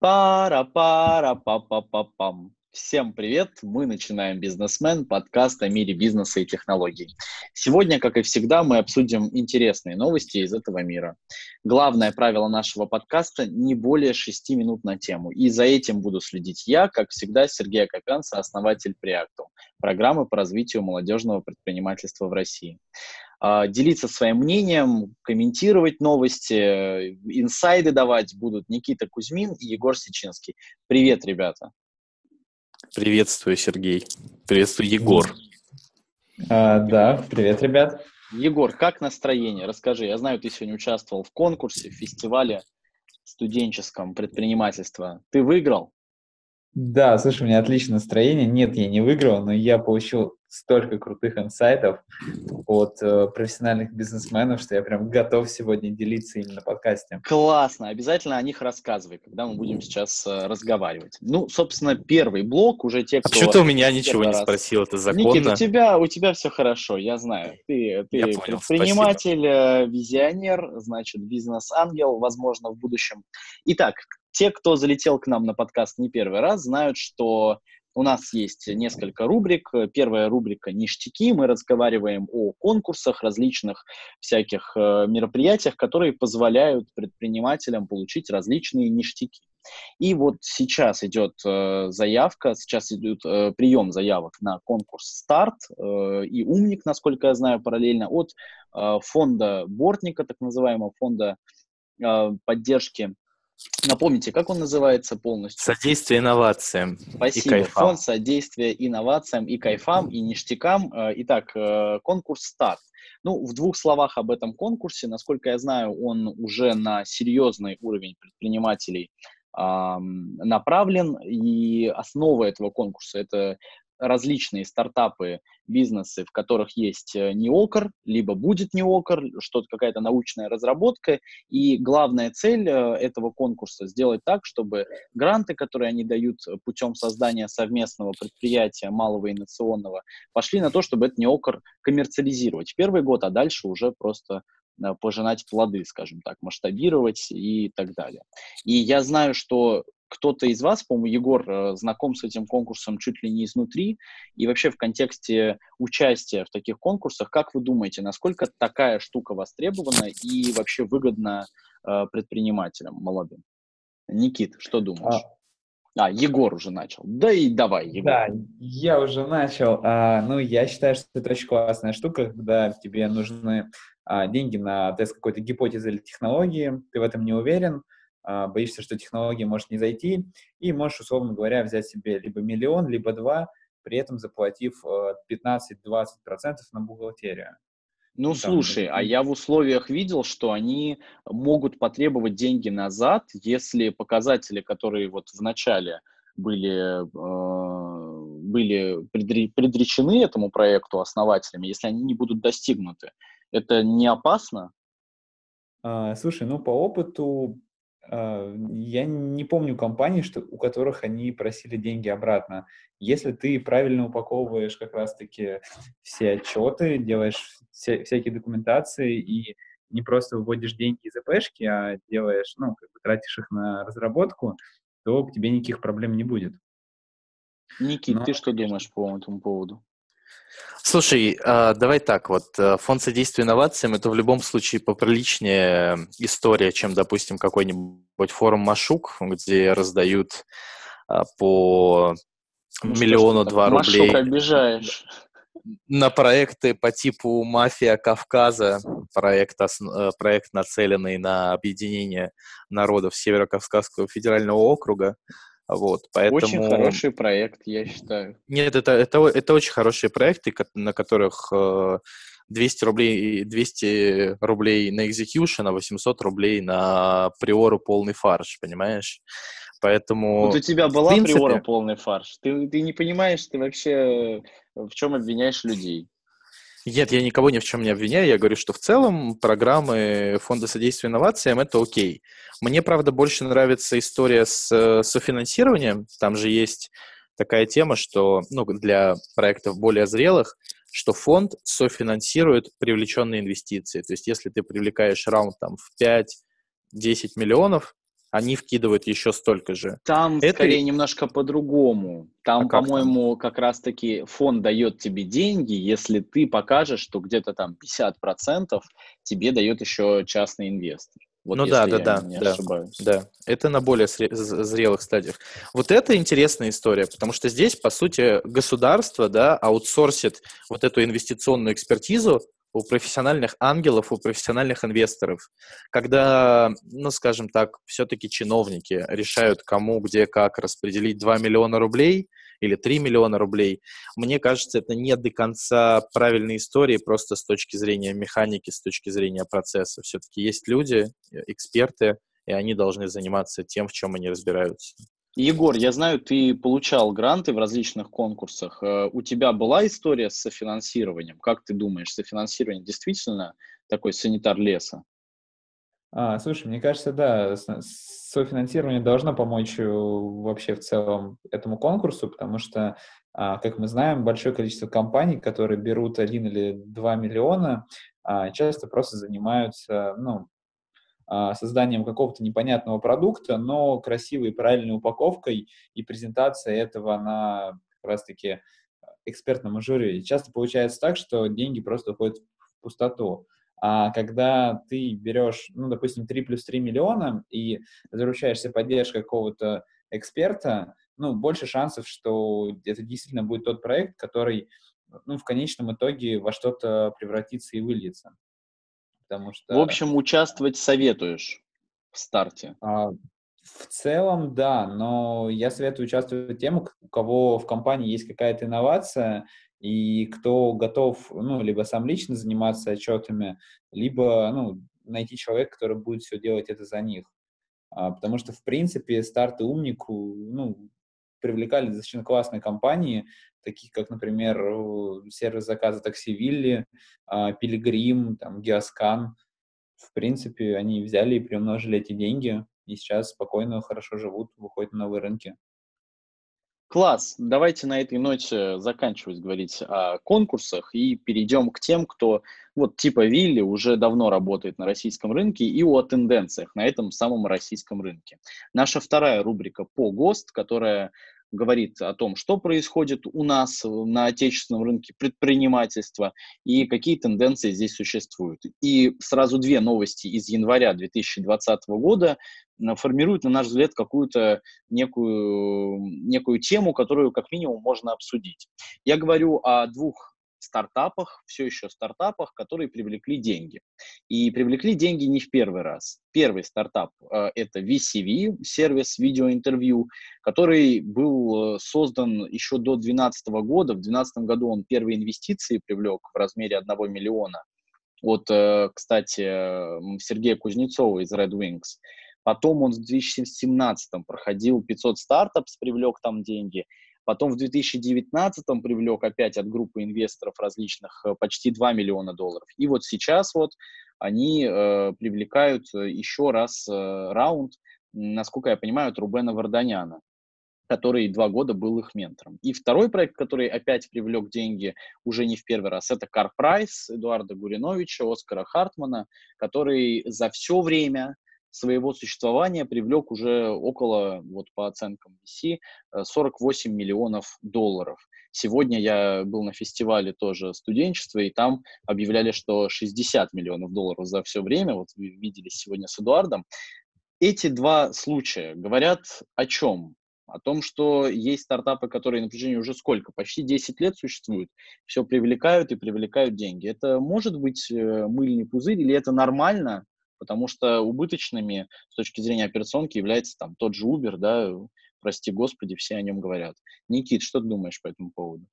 Пара-пара-па-па-па-пам. Всем привет! Мы начинаем «Бизнесмен» – подкаст о мире бизнеса и технологий. Сегодня, как и всегда, мы обсудим интересные новости из этого мира. Главное правило нашего подкаста – не более 6 минут на тему. И за этим буду следить я, как всегда, Сергей Акопян, основатель Preacto, программы по развитию молодежного предпринимательства в России. А, делиться своим мнением, комментировать новости, инсайды давать будут Никита Кузьмин и Егор Сечинский. Привет, ребята. Приветствую, Сергей. Приветствую, Егор. А, да, привет, ребят. Егор, как настроение? Расскажи. Я знаю, ты сегодня участвовал в конкурсе, в фестивале студенческом предпринимательства. Ты выиграл? Да, слушай, у меня отличное настроение. Нет, я не выиграл, но я получил столько крутых инсайтов от э, профессиональных бизнесменов, что я прям готов сегодня делиться именно на подкасте. Классно, обязательно о них рассказывай, когда мы будем сейчас э, разговаривать. Ну, собственно, первый блок уже те, а кто... А почему ты у меня ничего не раз... спросил, это законно? Никит, у тебя, у тебя все хорошо, я знаю. Ты, ты я понял, предприниматель, спасибо. Э, визионер, значит, бизнес-ангел, возможно, в будущем. Итак, те, кто залетел к нам на подкаст не первый раз, знают, что у нас есть несколько рубрик. Первая рубрика «Ништяки». Мы разговариваем о конкурсах, различных всяких э, мероприятиях, которые позволяют предпринимателям получить различные ништяки. И вот сейчас идет э, заявка, сейчас идет э, прием заявок на конкурс «Старт» э, и «Умник», насколько я знаю, параллельно от э, фонда Бортника, так называемого фонда э, поддержки Напомните, как он называется полностью? Содействие инновациям Спасибо. и кайфам. Фонд содействия инновациям и кайфам, и ништякам. Э, итак, э, конкурс «Старт». Ну, в двух словах об этом конкурсе. Насколько я знаю, он уже на серьезный уровень предпринимателей направлен, и основа этого конкурса – это различные стартапы, бизнесы, в которых есть э, неокр, либо будет неокр, что-то какая-то научная разработка. И главная цель э, этого конкурса сделать так, чтобы гранты, которые они дают путем создания совместного предприятия малого инновационного, пошли на то, чтобы этот неокр коммерциализировать первый год, а дальше уже просто э, пожинать плоды, скажем так, масштабировать и так далее. И я знаю, что кто-то из вас, по-моему, Егор, э, знаком с этим конкурсом чуть ли не изнутри, и вообще в контексте участия в таких конкурсах, как вы думаете, насколько такая штука востребована и вообще выгодна э, предпринимателям молодым? Никит, что думаешь? А, а, Егор уже начал. Да и давай, Егор. Да, я уже начал. А, ну, я считаю, что это очень классная штука, когда тебе нужны а, деньги на тест какой-то гипотезы или технологии, ты в этом не уверен, боишься, что технология может не зайти, и можешь, условно говоря, взять себе либо миллион, либо два, при этом заплатив 15-20% э, на бухгалтерию. Ну, Там, слушай, а я в условиях видел, что они могут потребовать деньги назад, если показатели, которые вот в начале были, э, были предречены этому проекту основателями, если они не будут достигнуты. Это не опасно? А, слушай, ну, по опыту а, я не помню компаний, что, у которых они просили деньги обратно. Если ты правильно упаковываешь как раз-таки все отчеты, делаешь все, всякие документации и не просто выводишь деньги из АПшки, а делаешь, ну, как бы тратишь их на разработку, то к тебе никаких проблем не будет. Никит, Но, ты что конечно... думаешь по этому поводу? Слушай, а, давай так, вот э, фонд содействия инновациям это в любом случае поприличнее история, чем, допустим, какой-нибудь форум Машук, где раздают а, по ну, миллиону два рублей. Машук обижаешь. На проекты по типу «Мафия Кавказа», проект, э, проект нацеленный на объединение народов Северо-Кавказского федерального округа. Вот, поэтому... Очень хороший проект, я считаю. Нет, это, это, это очень хорошие проекты, на которых 200 э, рублей, 200 рублей на execution, а 800 рублей на приору полный фарш, понимаешь? Поэтому... Вот у тебя была принципе... приора полный фарш. Ты, ты не понимаешь, ты вообще в чем обвиняешь людей. Нет, я никого ни в чем не обвиняю. Я говорю, что в целом программы Фонда содействия инновациям это окей. Мне, правда, больше нравится история с э, софинансированием. Там же есть такая тема, что ну, для проектов более зрелых, что фонд софинансирует привлеченные инвестиции. То есть если ты привлекаешь раунд там, в 5-10 миллионов, они вкидывают еще столько же. Там Это... скорее немножко по-другому. Там, а по-моему, как, как раз-таки фонд дает тебе деньги, если ты покажешь, что где-то там 50% тебе дает еще частный инвестор. Вот ну да, да, да, да, да. Это на более зрелых стадиях. Вот это интересная история, потому что здесь, по сути, государство, да, аутсорсит вот эту инвестиционную экспертизу у профессиональных ангелов, у профессиональных инвесторов, когда, ну, скажем так, все-таки чиновники решают, кому, где, как распределить 2 миллиона рублей или 3 миллиона рублей, мне кажется, это не до конца правильная история просто с точки зрения механики, с точки зрения процесса. Все-таки есть люди, эксперты, и они должны заниматься тем, в чем они разбираются. Егор, я знаю, ты получал гранты в различных конкурсах. Э, у тебя была история с софинансированием? Как ты думаешь, софинансирование действительно такой санитар леса? А, слушай, мне кажется, да, софинансирование должно помочь э, вообще в целом этому конкурсу, потому что, а, как мы знаем, большое количество компаний, которые берут один или два миллиона, а, часто просто занимаются, ну, созданием какого-то непонятного продукта, но красивой и правильной упаковкой и презентацией этого на как раз-таки экспертном жюри. Часто получается так, что деньги просто уходят в пустоту. А когда ты берешь, ну, допустим, 3 плюс 3 миллиона и заручаешься поддержкой какого-то эксперта, ну, больше шансов, что это действительно будет тот проект, который, ну, в конечном итоге во что-то превратится и выльется потому что... В общем, участвовать советуешь в старте? А, в целом, да, но я советую участвовать тем, у кого в компании есть какая-то инновация, и кто готов, ну, либо сам лично заниматься отчетами, либо, ну, найти человека, который будет все делать это за них. А, потому что, в принципе, старты умнику, ну, привлекали достаточно классные компании, таких как, например, сервис заказа такси Вилли, Пилигрим, там, Геоскан. В принципе, они взяли и приумножили эти деньги, и сейчас спокойно, хорошо живут, выходят на новые рынки. Класс. Давайте на этой ноте заканчивать говорить о конкурсах и перейдем к тем, кто вот типа Вилли уже давно работает на российском рынке и о тенденциях на этом самом российском рынке. Наша вторая рубрика по ГОСТ, которая говорит о том, что происходит у нас на отечественном рынке предпринимательства и какие тенденции здесь существуют. И сразу две новости из января 2020 года формируют, на наш взгляд, какую-то некую, некую тему, которую как минимум можно обсудить. Я говорю о двух стартапах, все еще стартапах, которые привлекли деньги. И привлекли деньги не в первый раз. Первый стартап э, это VCV, сервис видеоинтервью, который был э, создан еще до 2012 года. В 2012 году он первые инвестиции привлек в размере 1 миллиона от, э, кстати, Сергея Кузнецова из Red Wings. Потом он в 2017 проходил 500 стартапс, привлек там деньги. Потом в 2019 привлек опять от группы инвесторов различных э, почти 2 миллиона долларов. И вот сейчас вот они э, привлекают э, еще раз э, раунд, насколько я понимаю, от Рубена Варданяна который два года был их ментором. И второй проект, который опять привлек деньги уже не в первый раз, это Car Price Эдуарда Гуриновича, Оскара Хартмана, который за все время своего существования привлек уже около, вот по оценкам VC, 48 э, миллионов долларов. Сегодня я был на фестивале тоже студенчества, и там объявляли, что 60 миллионов долларов за все время, вот вы видели сегодня с Эдуардом. Эти два случая говорят о чем? О том, что есть стартапы, которые на протяжении уже сколько? Почти 10 лет существуют, все привлекают и привлекают деньги. Это может быть э, мыльный пузырь или это нормально, потому что убыточными с точки зрения операционки является там тот же Uber, да, прости господи, все о нем говорят. Никит, что ты думаешь по этому поводу?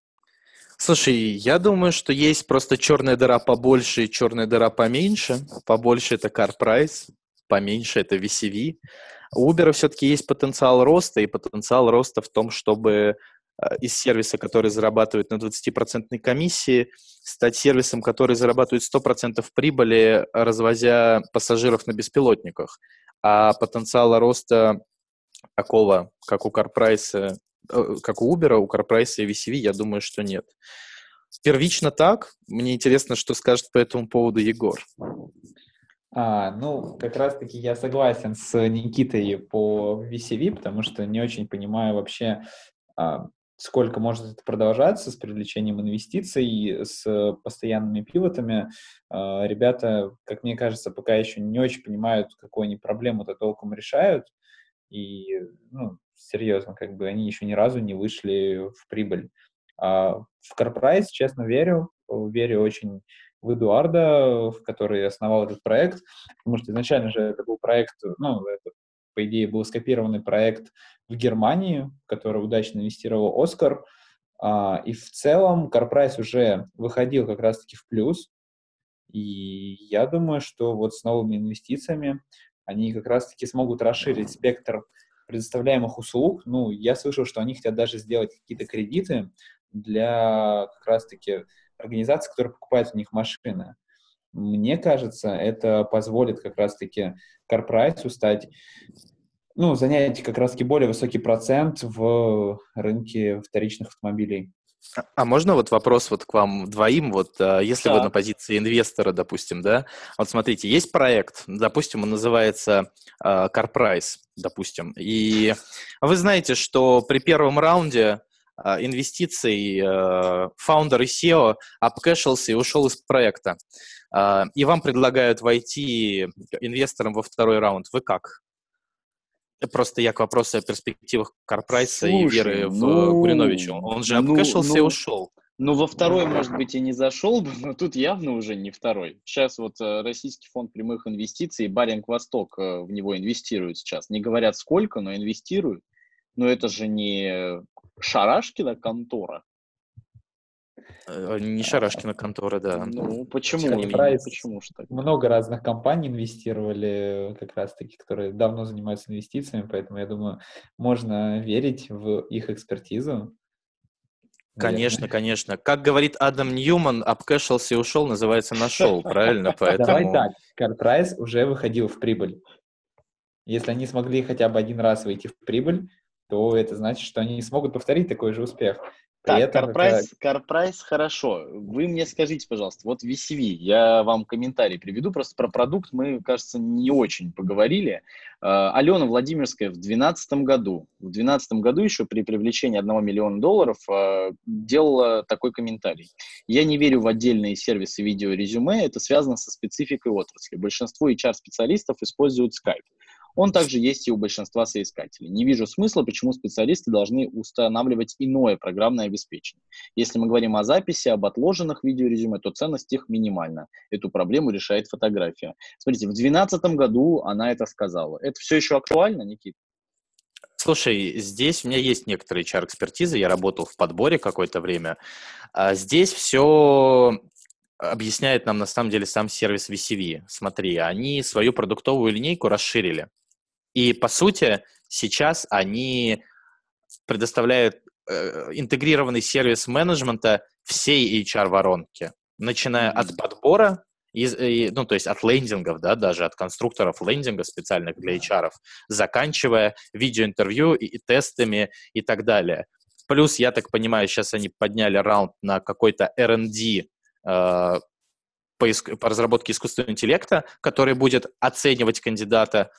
Слушай, я думаю, что есть просто черная дыра побольше и черная дыра поменьше. Побольше это Car Price, поменьше это VCV. У Uber все-таки есть потенциал роста, и потенциал роста в том, чтобы из сервиса, который зарабатывает на 20% комиссии, стать сервисом, который зарабатывает 100% прибыли, развозя пассажиров на беспилотниках. А потенциала роста такого, как у CarPrice, э, как у Uber, у CarPrice и VCV, я думаю, что нет. Первично так. Мне интересно, что скажет по этому поводу Егор. А, ну, как раз-таки я согласен с Никитой по VCV, потому что не очень понимаю вообще, а, сколько может это продолжаться с привлечением инвестиций, с постоянными пивотами. А, ребята, как мне кажется, пока еще не очень понимают, какую они проблему-то толком решают. И, ну, серьезно, как бы они еще ни разу не вышли в прибыль. А в CarPrice, честно, верю, верю очень в Эдуарда, в который основал этот проект, потому что изначально же это был проект, ну, это, по идее, был скопированный проект в Германии, в который удачно инвестировал Оскар, а, и в целом CarPrice уже выходил как раз-таки в плюс, и я думаю, что вот с новыми инвестициями они как раз-таки смогут расширить спектр предоставляемых услуг. Ну, я слышал, что они хотят даже сделать какие-то кредиты для как раз-таки организаций, которые покупают у них машины. Мне кажется, это позволит как раз-таки CarPrice стать, ну, занять как раз-таки более высокий процент в рынке вторичных автомобилей. А, а можно вот вопрос вот к вам двоим, вот а, если да. вы на позиции инвестора, допустим, да, вот смотрите, есть проект, допустим, он называется uh, CarPrice, допустим, и вы знаете, что при первом раунде а, инвестиций фаундер и SEO обкэшился и ушел из проекта. А, и вам предлагают войти инвестором во второй раунд. Вы как? Просто я к вопросу о перспективах Карпрайса и веры в ну, Куриновича. Он же ну, обкэшился ну, и ушел. Ну, во второй, может быть, и не зашел бы, но тут явно уже не второй. Сейчас вот э, Российский фонд прямых инвестиций, Баринг Восток э, в него инвестирует сейчас. Не говорят сколько, но инвестируют. Но это же не Шарашкина контора. Э, не Шарашкина контора, да. Ну, почему? Прайс, почему что? Много разных компаний инвестировали как раз-таки, которые давно занимаются инвестициями, поэтому я думаю, можно верить в их экспертизу. Конечно, конечно. Как говорит Адам Ньюман, обкэшился и ушел, называется нашел, правильно? Поэтому... Давай так, CarPrice уже выходил в прибыль. Если они смогли хотя бы один раз выйти в прибыль, то это значит, что они не смогут повторить такой же успех. Так, этом CarPrice, это... CarPrice хорошо. Вы мне скажите, пожалуйста, вот VCV, я вам комментарий приведу, просто про продукт мы, кажется, не очень поговорили. Uh, Алена Владимирская в 2012 году, в 2012 году еще при привлечении 1 миллиона долларов uh, делала такой комментарий. Я не верю в отдельные сервисы видеорезюме, это связано со спецификой отрасли. Большинство HR-специалистов используют Skype. Он также есть и у большинства соискателей. Не вижу смысла, почему специалисты должны устанавливать иное программное обеспечение. Если мы говорим о записи, об отложенных видеорезюме, то ценность их минимальна. Эту проблему решает фотография. Смотрите, в 2012 году она это сказала. Это все еще актуально, Никита? Слушай, здесь у меня есть некоторые HR-экспертизы, я работал в подборе какое-то время. А здесь все объясняет нам на самом деле сам сервис VCV. Смотри, они свою продуктовую линейку расширили. И, по сути, сейчас они предоставляют э, интегрированный сервис менеджмента всей HR-воронки, начиная mm-hmm. от подбора, из, и, ну, то есть от лендингов, да, даже от конструкторов лендинга специальных для HR, заканчивая видеоинтервью и, и тестами и так далее. Плюс, я так понимаю, сейчас они подняли раунд на какой-то R&D э, по, по разработке искусственного интеллекта, который будет оценивать кандидата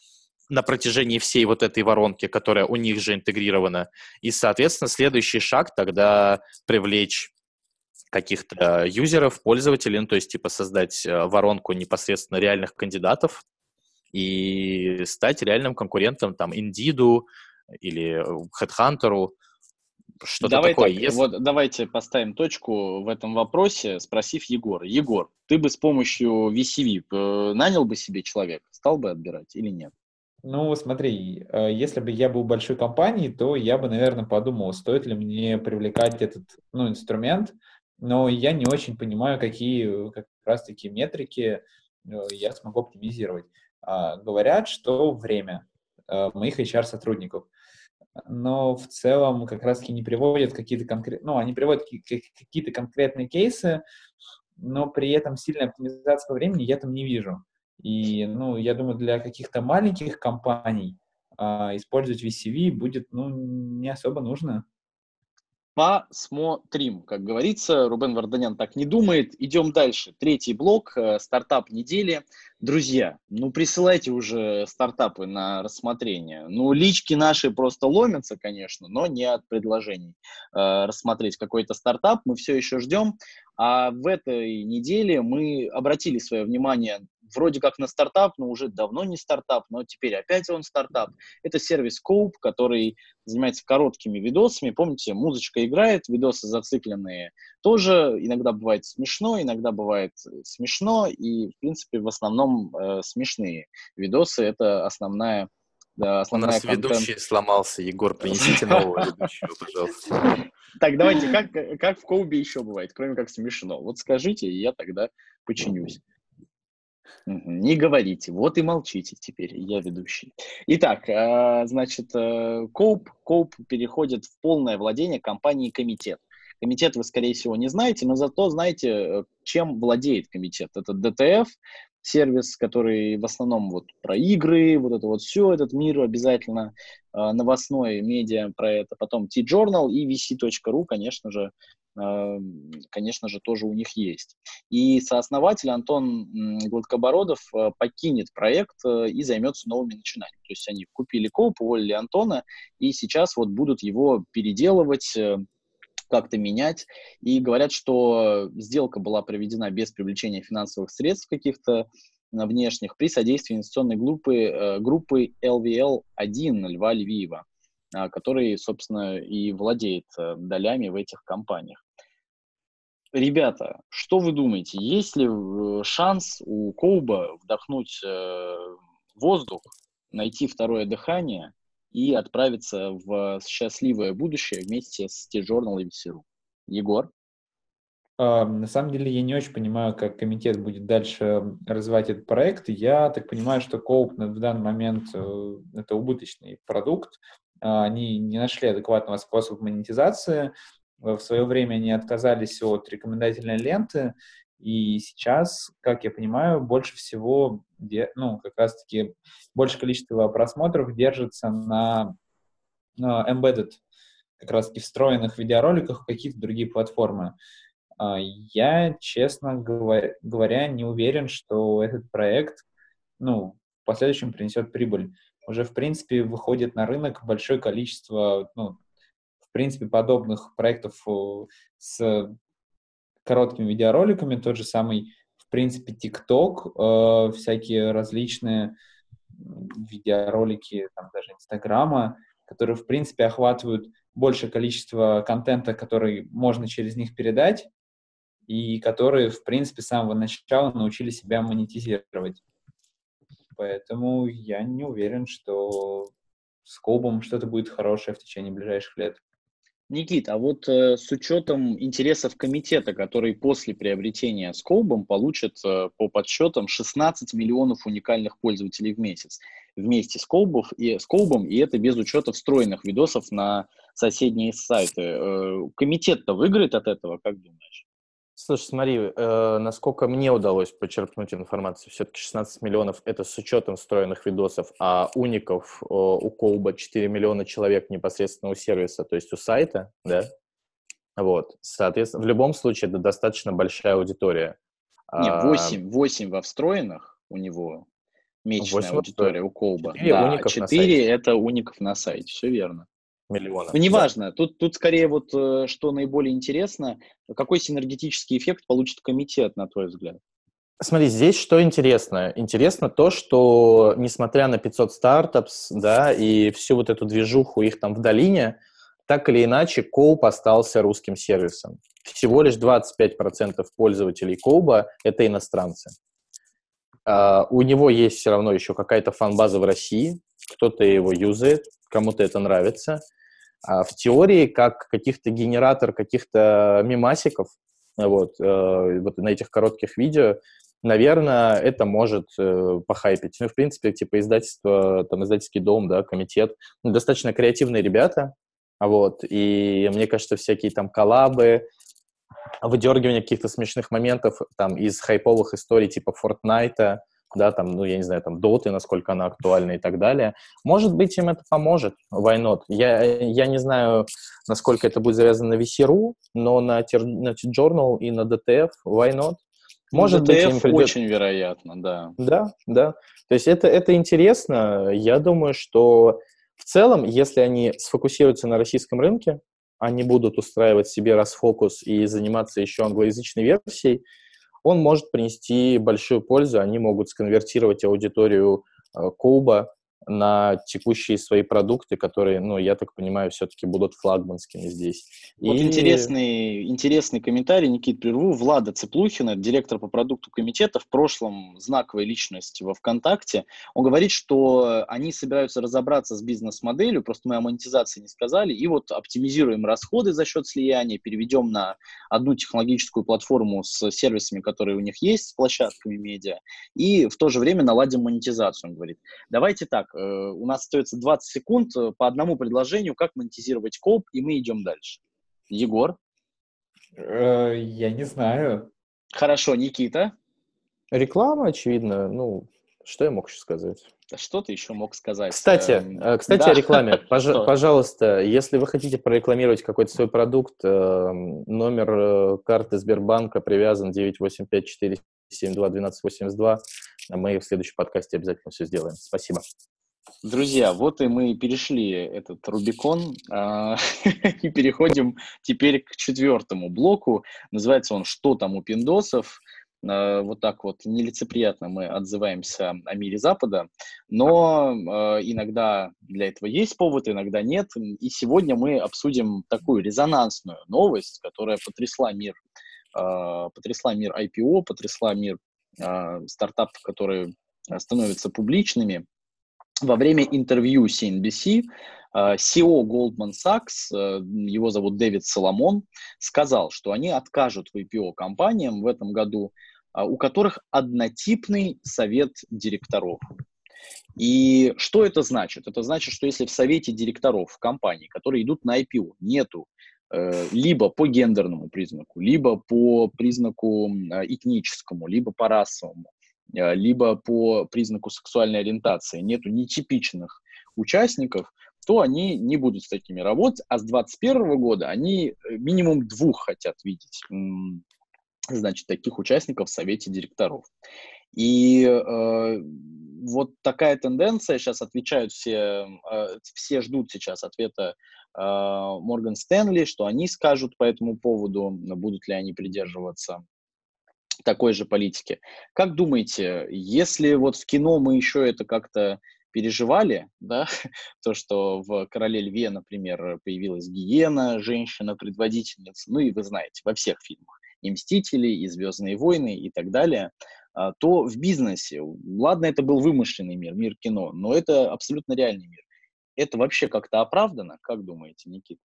на протяжении всей вот этой воронки, которая у них же интегрирована. И, соответственно, следующий шаг тогда привлечь каких-то юзеров, пользователей, ну, то есть, типа, создать э, воронку непосредственно реальных кандидатов и стать реальным конкурентом, там, Indeed или Headhunter, что-то Давай такое так, есть? Вот давайте поставим точку в этом вопросе, спросив Егора. Егор, ты бы с помощью VCV э, нанял бы себе человека, стал бы отбирать или нет? Ну, смотри, э, если бы я был большой компанией, то я бы, наверное, подумал, стоит ли мне привлекать этот ну, инструмент, но я не очень понимаю, какие как раз-таки метрики э, я смогу оптимизировать. А, говорят, что время э, моих HR-сотрудников. Но в целом как раз-таки не приводят какие-то конкретные, ну, они приводят какие-то конкретные кейсы, но при этом сильной оптимизации по времени я там не вижу. И, ну, я думаю, для каких-то маленьких компаний а, использовать VCV будет, ну, не особо нужно. Посмотрим. Как говорится, Рубен Варданян так не думает. Идем дальше. Третий блок, э, стартап недели. Друзья, ну присылайте уже стартапы на рассмотрение. Ну, лички наши просто ломятся, конечно, но не от предложений э, рассмотреть какой-то стартап. Мы все еще ждем. А в этой неделе мы обратили свое внимание вроде как на стартап, но уже давно не стартап, но теперь опять он стартап. Это сервис Cope, который занимается короткими видосами. Помните, музычка играет, видосы зацикленные. Тоже иногда бывает смешно, иногда бывает смешно, и, в принципе, в основном э, смешные видосы. Это основная да, основная У нас контент... ведущий сломался. Егор, принесите нового ведущего, пожалуйста. Так, давайте, как, как в Коубе еще бывает, кроме как смешно? Вот скажите, и я тогда починюсь. Не говорите, вот и молчите теперь, я ведущий. Итак, а, значит, э, Коуп, Коуп переходит в полное владение компании «Комитет». Комитет вы, скорее всего, не знаете, но зато знаете, чем владеет комитет. Это DTF, сервис, который в основном вот про игры, вот это вот все, этот мир обязательно, э, новостной медиа про это, потом T-Journal и vc.ru, конечно же, конечно же, тоже у них есть. И сооснователь Антон Гладкобородов э, покинет проект э, и займется новыми начинаниями. То есть они купили коп, уволили Антона, и сейчас вот будут его переделывать, э, как-то менять. И говорят, что сделка была проведена без привлечения финансовых средств каких-то внешних при содействии инвестиционной группы, группы LVL-1 Льва Львиева, а, который, собственно, и владеет э, долями в этих компаниях. Ребята, что вы думаете, есть ли э, шанс у Коуба вдохнуть воздух, найти второе дыхание и отправиться в счастливое будущее вместе с T-Journal и VC.ru. Егор? Uh, на самом деле я не очень понимаю, как комитет будет дальше развивать этот проект. Я так понимаю, что Коуп в данный момент это убыточный продукт. Uh, они не нашли адекватного способа монетизации. В свое время они отказались от рекомендательной ленты, и сейчас, как я понимаю, больше всего, ну, как раз-таки, большее количество просмотров держится на, на embedded, как раз-таки встроенных видеороликах в какие-то другие платформы. А, я, честно говоря, не уверен, что этот проект, ну, в последующем принесет прибыль. Уже, в принципе, выходит на рынок большое количество, ну, в принципе, подобных проектов э, с короткими видеороликами, тот же самый, в принципе, TikTok, э, всякие различные видеоролики, там даже Инстаграма, которые, в принципе, охватывают большее количество контента, который можно через них передать, и которые, в принципе, с самого начала научили себя монетизировать. Поэтому я не уверен, что с Кобом что-то будет хорошее в течение ближайших лет. Никит, а вот э, с учетом интересов комитета, который после приобретения Сколбом получит э, по подсчетам 16 миллионов уникальных пользователей в месяц вместе с, Колбов и, с Колбом, и это без учета встроенных видосов на соседние сайты. Э, комитет-то выиграет от этого, как думаешь? Слушай, смотри, э, насколько мне удалось почерпнуть информацию, все-таки 16 миллионов – это с учетом встроенных видосов, а уников э, у Колба 4 миллиона человек непосредственно у сервиса, то есть у сайта, да? Вот, соответственно, в любом случае это достаточно большая аудитория. Не, 8, а, 8 во встроенных у него месячная аудитория у Колба. 4 да, 4 это уников на сайте, все верно миллионов. Ну, неважно. Да. Тут, тут скорее вот э, что наиболее интересно, какой синергетический эффект получит комитет, на твой взгляд? Смотри, здесь что интересно? Интересно то, что несмотря на 500 стартапс, да, и всю вот эту движуху их там в долине, так или иначе, Коуп остался русским сервисом. Всего лишь 25% пользователей Коуба — это иностранцы. Uh, у него есть все равно еще какая-то фан-база в России, кто-то его юзает, кому-то это нравится. А в теории, как каких-то генератор каких-то мемасиков, вот, э, вот на этих коротких видео, наверное, это может э, похайпить. Ну, в принципе, типа издательство, там, издательский дом, да, комитет, ну, достаточно креативные ребята, вот, и мне кажется, всякие там коллабы, выдергивание каких-то смешных моментов там из хайповых историй типа Fortnite, да, там, ну, я не знаю, там, доты, насколько она актуальна и так далее. Может быть, им это поможет, why not? Я, я не знаю, насколько это будет завязано на VC.ru, но на, на Journal и на DTF, why not? Может DTF быть, им придет... очень вероятно, да. Да, да. То есть это, это интересно. Я думаю, что в целом, если они сфокусируются на российском рынке, они будут устраивать себе расфокус и заниматься еще англоязычной версией, он может принести большую пользу. Они могут сконвертировать аудиторию э, Коуба на текущие свои продукты, которые, ну, я так понимаю, все-таки будут флагманскими здесь. Вот и... интересный, интересный комментарий, Никит, прерву. Влада Цеплухина, директор по продукту комитета, в прошлом знаковая личность во ВКонтакте, он говорит, что они собираются разобраться с бизнес-моделью, просто мы о монетизации не сказали, и вот оптимизируем расходы за счет слияния, переведем на одну технологическую платформу с сервисами, которые у них есть, с площадками медиа, и в то же время наладим монетизацию, он говорит. Давайте так, у нас остается 20 секунд э, по одному предложению, как монетизировать коп, и мы идем дальше. Егор? Э, я не знаю. Хорошо, Никита? Реклама, очевидно. Ну, что я мог еще сказать? что ты еще мог сказать? Кстати, эм, кстати да. о рекламе. Пож- пожалуйста, если вы хотите прорекламировать какой-то свой продукт, номер карты Сбербанка привязан 985 472 1282. Мы в следующем подкасте обязательно все сделаем. Спасибо. Друзья, вот и мы перешли этот Рубикон э, и переходим теперь к четвертому блоку. Называется он «Что там у пиндосов?». Э, вот так вот нелицеприятно мы отзываемся о мире Запада, но э, иногда для этого есть повод, иногда нет. И сегодня мы обсудим такую резонансную новость, которая потрясла мир, потрясла мир IPO, потрясла мир стартапов, которые становятся публичными – во время интервью CNBC CEO Goldman Sachs, э, его зовут Дэвид Соломон, сказал, что они откажут в IPO компаниям в этом году, а, у которых однотипный совет директоров. И что это значит? Это значит, что если в совете директоров компаний, которые идут на IPO, нету э, либо по гендерному признаку, либо по признаку э, этническому, либо по расовому, либо по признаку сексуальной ориентации нету нетипичных участников, то они не будут с такими работать, а с 2021 года они э, минимум двух хотят видеть, значит, таких участников в совете директоров. И э, вот такая тенденция, сейчас отвечают все, э, все ждут сейчас ответа э, Морган Стэнли, что они скажут по этому поводу, будут ли они придерживаться такой же политики. Как думаете, если вот в кино мы еще это как-то переживали, да, то, что в «Короле льве», например, появилась гиена, женщина-предводительница, ну и вы знаете, во всех фильмах, и «Мстители», и «Звездные войны» и так далее, а, то в бизнесе, ладно, это был вымышленный мир, мир кино, но это абсолютно реальный мир. Это вообще как-то оправдано, как думаете, Никита?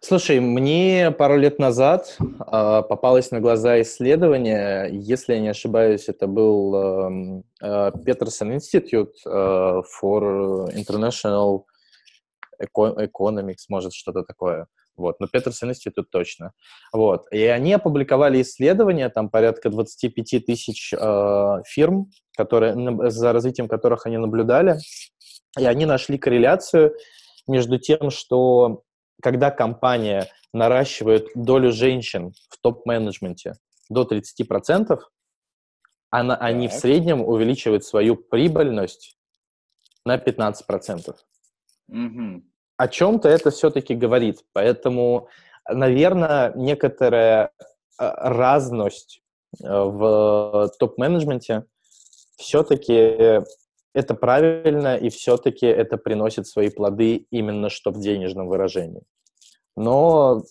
Слушай, мне пару лет назад э, попалось на глаза исследование, если я не ошибаюсь, это был эм, э, Peterson Institute э, for International Economics, может, что-то такое. Вот, но Peterson Institute точно. Вот, и они опубликовали исследование, там порядка 25 тысяч э, фирм, которые, за развитием которых они наблюдали, и они нашли корреляцию между тем, что когда компания наращивает долю женщин в топ-менеджменте до 30%, она, они в среднем увеличивают свою прибыльность на 15%. Угу. О чем-то это все-таки говорит. Поэтому, наверное, некоторая э, разность э, в топ-менеджменте все-таки это правильно, и все-таки это приносит свои плоды именно что в денежном выражении. Но,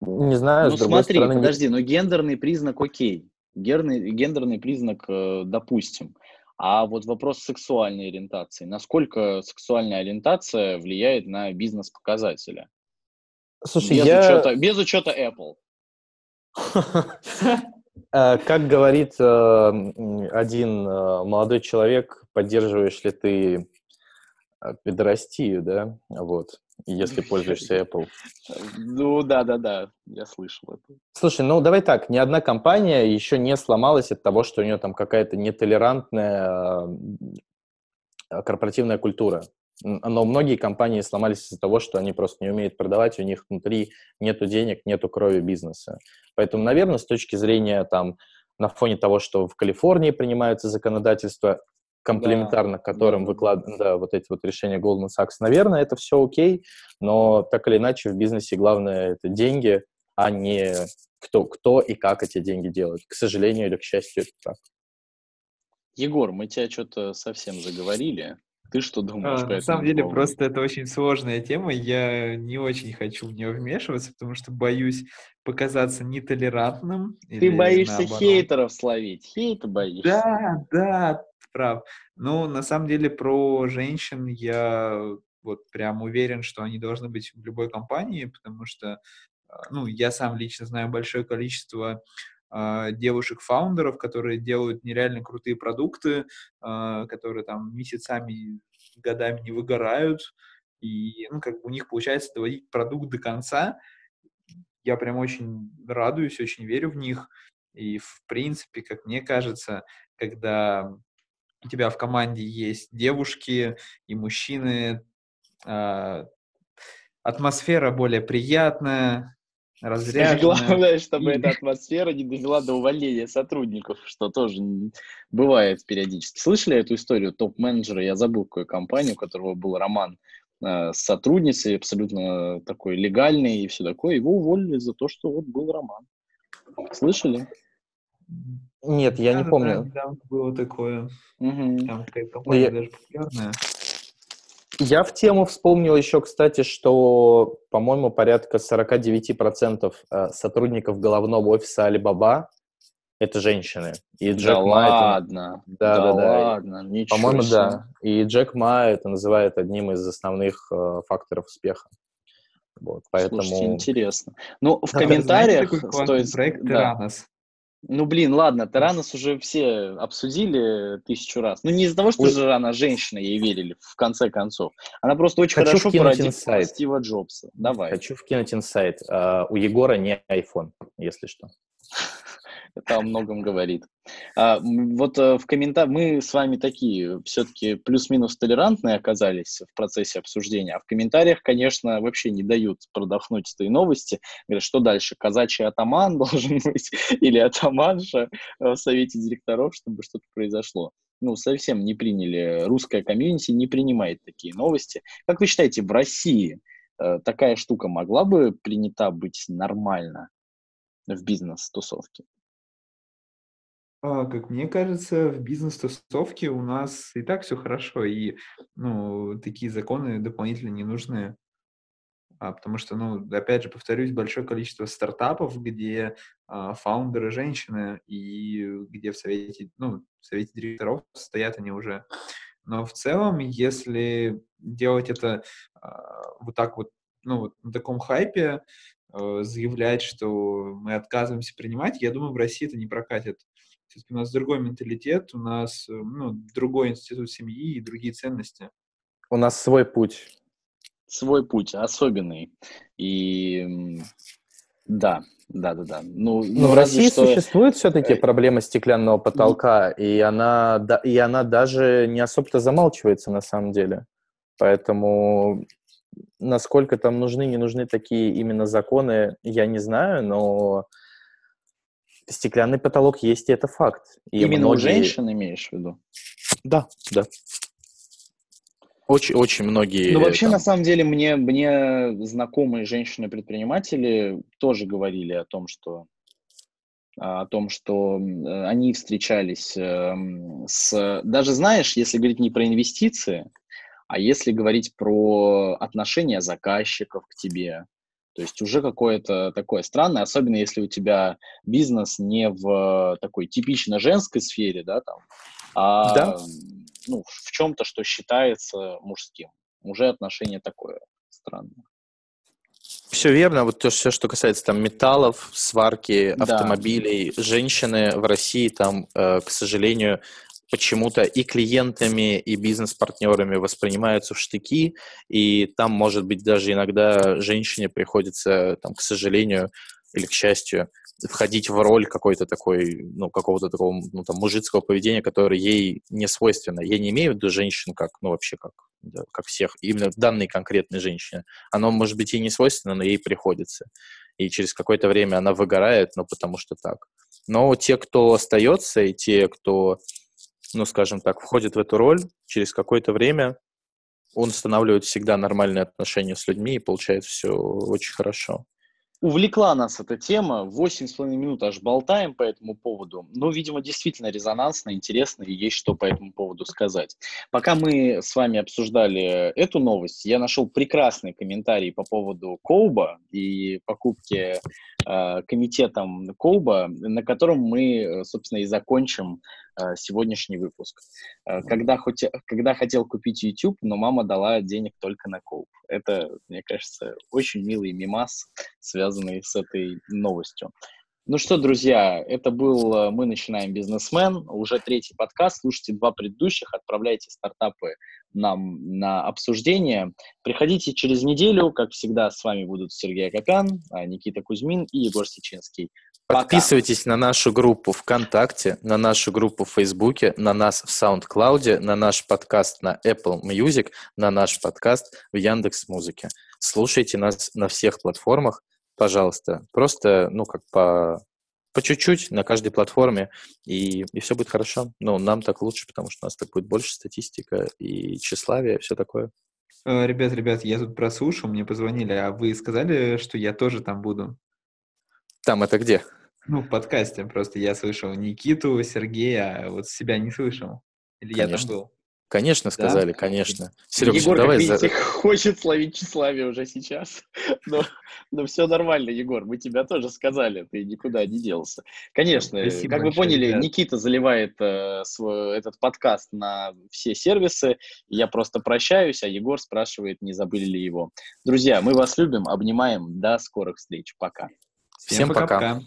не знаю, ну, с смотри, стороны... подожди, но гендерный признак окей. Гендерный, гендерный признак, э, допустим. А вот вопрос сексуальной ориентации. Насколько сексуальная ориентация влияет на бизнес-показатели? Слушай, без, я... учета, без учета Apple. Э, как говорит э, один молодой человек, поддерживаешь ли ты э, педорастию, да, вот, если пользуешься Apple. Ну, да-да-да, я слышал это. Слушай, ну давай так, ни одна компания еще не сломалась от того, что у нее там какая-то нетолерантная э, корпоративная культура. Но многие компании сломались из-за того, что они просто не умеют продавать, у них внутри нету денег, нету крови бизнеса. Поэтому, наверное, с точки зрения там на фоне того, что в Калифорнии принимаются законодательства, комплементарно да, которым да, выкладывают да, вот эти вот решения Goldman Sachs, наверное, это все окей, но так или иначе в бизнесе главное это деньги, а не кто, кто и как эти деньги делают. К сожалению или к счастью, это так. Егор, мы тебя что-то совсем заговорили. Ты что думаешь а, по На самом деле, поводу? просто это очень сложная тема. Я не очень хочу в нее вмешиваться, потому что боюсь показаться нетолерантным. Ты боишься наоборот. хейтеров словить. Хейта боишься. Да, да, прав. Но на самом деле про женщин я вот прям уверен, что они должны быть в любой компании, потому что, а, ну, я сам лично знаю большое количество девушек-фаундеров, которые делают нереально крутые продукты, а, которые там месяцами, годами не выгорают, и ну, как бы у них получается доводить продукт до конца. Я прям очень радуюсь, очень верю в них. И, в принципе, как мне кажется, когда у тебя в команде есть девушки и мужчины, а, атмосфера более приятная, разряженная. Главное, чтобы эта атмосфера не довела до увольнения сотрудников, что тоже бывает периодически. Слышали эту историю топ-менеджера? Я забыл, какую компанию, у которого был роман э, с сотрудницей, абсолютно такой легальный и все такое. Его уволили за то, что вот был роман. Слышали? Нет, я не помню. Да, было такое. Угу. Там компания я... даже популярная. Я в тему вспомнил еще, кстати, что, по-моему, порядка 49% э, сотрудников головного офиса Alibaba это женщины. И Джек да Ма ладно, это... да, да, да, ладно, ничего По-моему, себе. да. И Джек Ма это называет одним из основных э, факторов успеха. Вот, поэтому... Слушайте, интересно. Ну, в да, комментариях... Знаете, стоит... проект да. Теранос? Ну, блин, ладно, Таранос уже все обсудили тысячу раз. Ну, не из-за того, что Ой. же она женщина, ей верили, в конце концов. Она просто очень Хочу хорошо породила Стива Джобса. Давай. Хочу вкинуть инсайт. Uh, у Егора не iPhone, если что. Это о многом говорит. А, вот э, в комментариях мы с вами такие все-таки плюс-минус толерантные оказались в процессе обсуждения, а в комментариях, конечно, вообще не дают продохнуть этой новости. Говорят, что дальше, казачий атаман должен быть или атаманша в совете директоров, чтобы что-то произошло ну, совсем не приняли, русская комьюнити не принимает такие новости. Как вы считаете, в России э, такая штука могла бы принята быть нормально в бизнес-тусовке? А, как мне кажется, в бизнес-тусовке у нас и так все хорошо, и ну, такие законы дополнительно не нужны. А, потому что, ну, опять же, повторюсь, большое количество стартапов, где а, фаундеры женщины, и где в совете, ну, в совете директоров стоят они уже. Но в целом, если делать это а, вот так вот, ну, вот на таком хайпе, а, заявлять, что мы отказываемся принимать, я думаю, в России это не прокатит. Все-таки у нас другой менталитет, у нас э, ну, другой институт семьи и другие ценности. У нас свой путь. Свой путь, особенный. И да, да, да, да. Ну, Но ну, в России что... существует все-таки э, проблема стеклянного потолка, и она, да, и она даже не особо-то замалчивается на самом деле. Поэтому насколько там нужны, не нужны такие именно законы, я не знаю, но стеклянный потолок есть, и это факт. И Именно многие... у женщин имеешь в виду? Да, да. Очень, очень многие. Ну, вообще, там... на самом деле, мне, мне знакомые женщины-предприниматели тоже говорили о том, что о том, что они встречались эм, с... Даже знаешь, если говорить не про инвестиции, а если говорить про отношения заказчиков к тебе, то есть уже какое-то такое странное, особенно если у тебя бизнес не в такой типично женской сфере, да, там, а да. ну, в чем-то, что считается мужским. Уже отношение такое странное. Все верно. Вот то, все, что касается там металлов, сварки автомобилей, да. женщины в России там, э, к сожалению, почему-то и клиентами, и бизнес-партнерами воспринимаются в штыки, и там, может быть, даже иногда женщине приходится, там, к сожалению или к счастью, входить в роль какой-то такой, ну, какого-то такого, ну, там, мужицкого поведения, которое ей не свойственно. Я не имею в виду женщин как, ну, вообще как, да, как всех, именно данной конкретной женщине. Оно, может быть, ей не свойственно, но ей приходится. И через какое-то время она выгорает, ну, потому что так. Но те, кто остается, и те, кто ну, скажем так, входит в эту роль, через какое-то время он устанавливает всегда нормальные отношения с людьми и получает все очень хорошо. Увлекла нас эта тема, восемь с половиной минут аж болтаем по этому поводу. Ну, видимо, действительно резонансно, интересно, и есть что по этому поводу сказать. Пока мы с вами обсуждали эту новость, я нашел прекрасный комментарий по поводу Коуба и покупки комитетом Коуба, на котором мы, собственно, и закончим Э, сегодняшний выпуск. Э, когда, хоть, когда хотел купить YouTube, но мама дала денег только на коуп. Это, мне кажется, очень милый мимас, связанный с этой новостью. Ну что, друзья, это был э, «Мы начинаем бизнесмен», уже третий подкаст. Слушайте два предыдущих, отправляйте стартапы нам на обсуждение. Приходите через неделю. Как всегда, с вами будут Сергей Акопян, Никита Кузьмин и Егор Сеченский. Подписывайтесь на нашу группу ВКонтакте, на нашу группу в Фейсбуке, на нас в SoundCloud, на наш подкаст на Apple Music, на наш подкаст в Яндекс Музыке. Слушайте нас на всех платформах, пожалуйста. Просто, ну, как по, по чуть-чуть на каждой платформе, и, и все будет хорошо. Ну, нам так лучше, потому что у нас так будет больше статистика и тщеславие, и все такое. Э, ребят, ребят, я тут прослушал, мне позвонили, а вы сказали, что я тоже там буду? Там это где? Ну, в подкасте просто я слышал Никиту, Сергея, а вот себя не слышал. Или Конечно. я там был? Конечно, сказали, да? конечно. Серег, Егор, давай как видите, за... хочет словить тщеславие уже сейчас. Но, но все нормально, Егор, мы тебя тоже сказали, ты никуда не делся. Конечно, Спасибо как вы поняли, ребят. Никита заливает э, свой, этот подкаст на все сервисы. Я просто прощаюсь, а Егор спрашивает, не забыли ли его. Друзья, мы вас любим, обнимаем. До скорых встреч. Пока. Всем, Всем пока. пока.